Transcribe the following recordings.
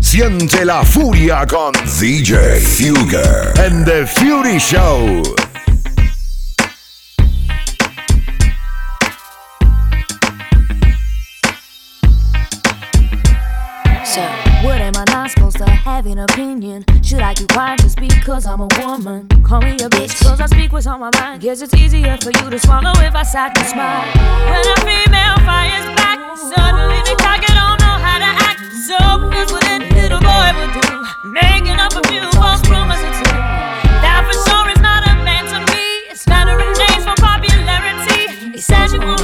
Siente la furia con DJ Fugger and the Fury Show. Have an opinion? Should I keep quiet just because I'm a woman? Call me a bitch, cause I speak what's on my mind. Guess it's easier for you to swallow if I sat and smile. When a female fires back, suddenly the cocky don't know how to act. So, here's what a little boy would do making up a few false rumors or. That for sure is not a man to me. It's flattering names for popularity. He says you only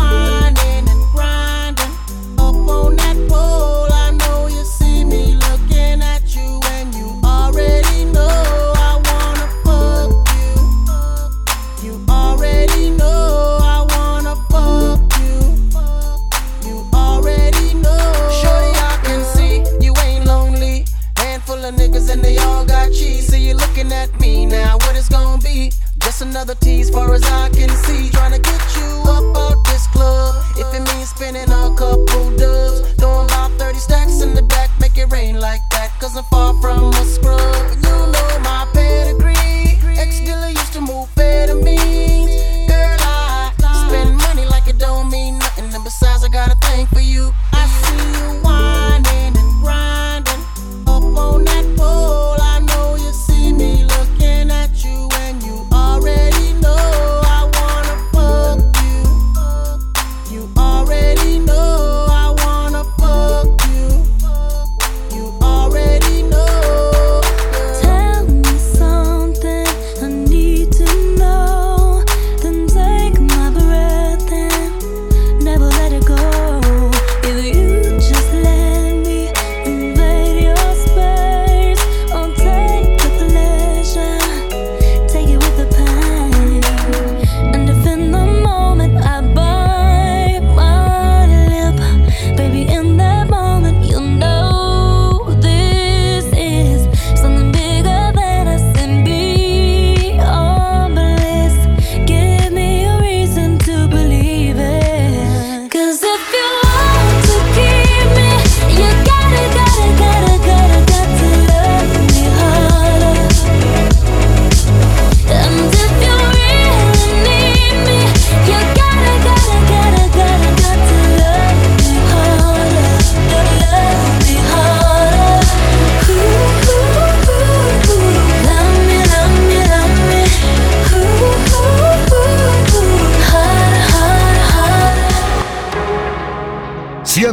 Of niggas and they all got cheese. So you looking at me now. What it's gonna be? Just another tease, far as I can see. Trying to get you up out this club. If it means spending a couple dubs, throwing about 30 stacks in the back, make it rain like that. Cause I'm far from a scrub. You know my pedigree. Ex dealer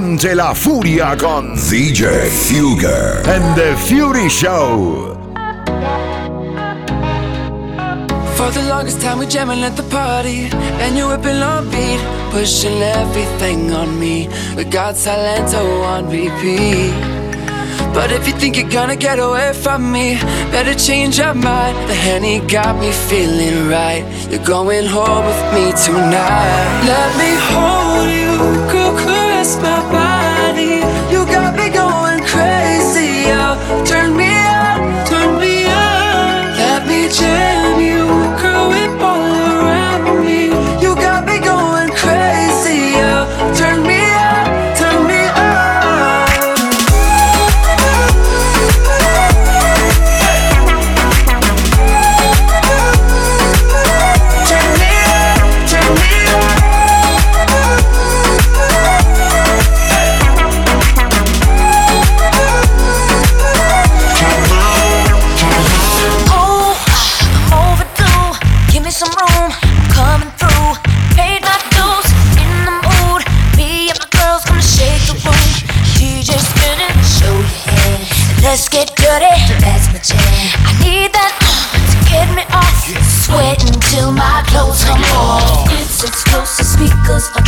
Siente la furia con DJ Fugger and the Fury Show. For the longest time we jamming at the party And you're whipping on beat Pushing everything on me. We got Salento oh, on repeat. But if you think you're gonna get away from me Better change your mind. The Henny got me feeling right. You're going home with me tonight. Let me hold you caress my body. You got me going crazy. Oh, Turn me Let's get dirty. That's my jam. I need that uh, to get me off. Sweating till my clothes come off. It's explosive speakers are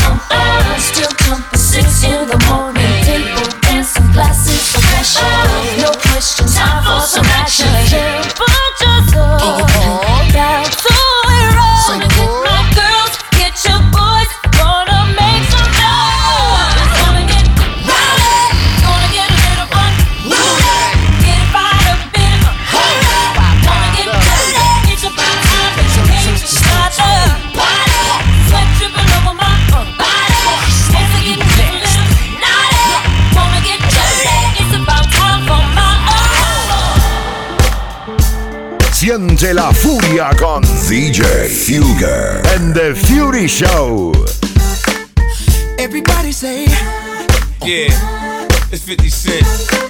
Siente la furia con DJ Fugger and the Fury Show. Everybody say Yeah, it's 50 Cent.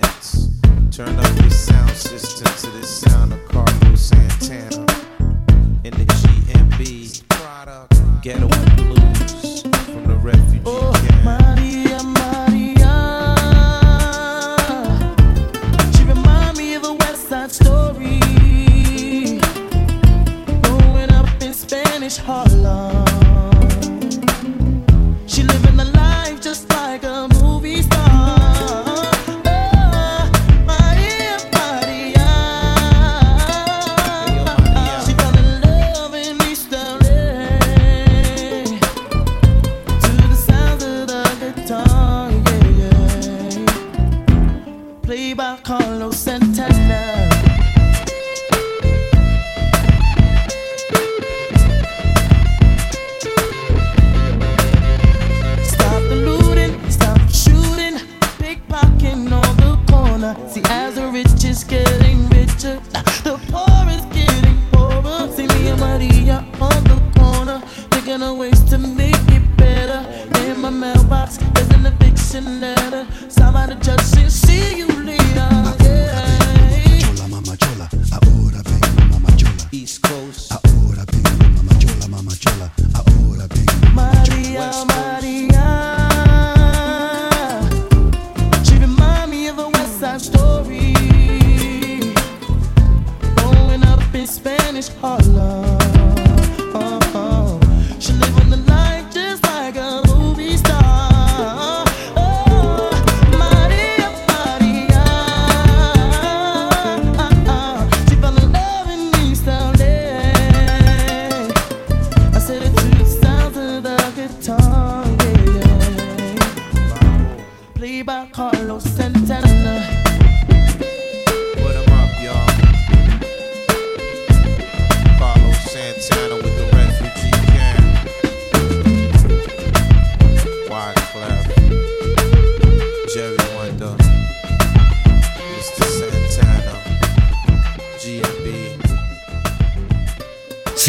gents, turn up your sound system to the sound of Carlos Santana in the G&B product Ghetto Blues from the refugee oh, camp. Maria, Maria. She remind me of a West Side Story. Growing up in Spanish Harlem. Played by Carlos Santana. Stop the looting, stop the shooting, pickpocketing on the corner. See, as the rich is getting richer, the poor is getting poorer. See me and Maria on the corner, thinking of ways to make it better. In my mailbox, there's an eviction letter.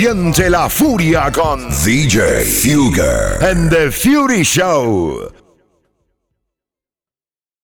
Siente la furia con DJ Fugger and the Fury Show.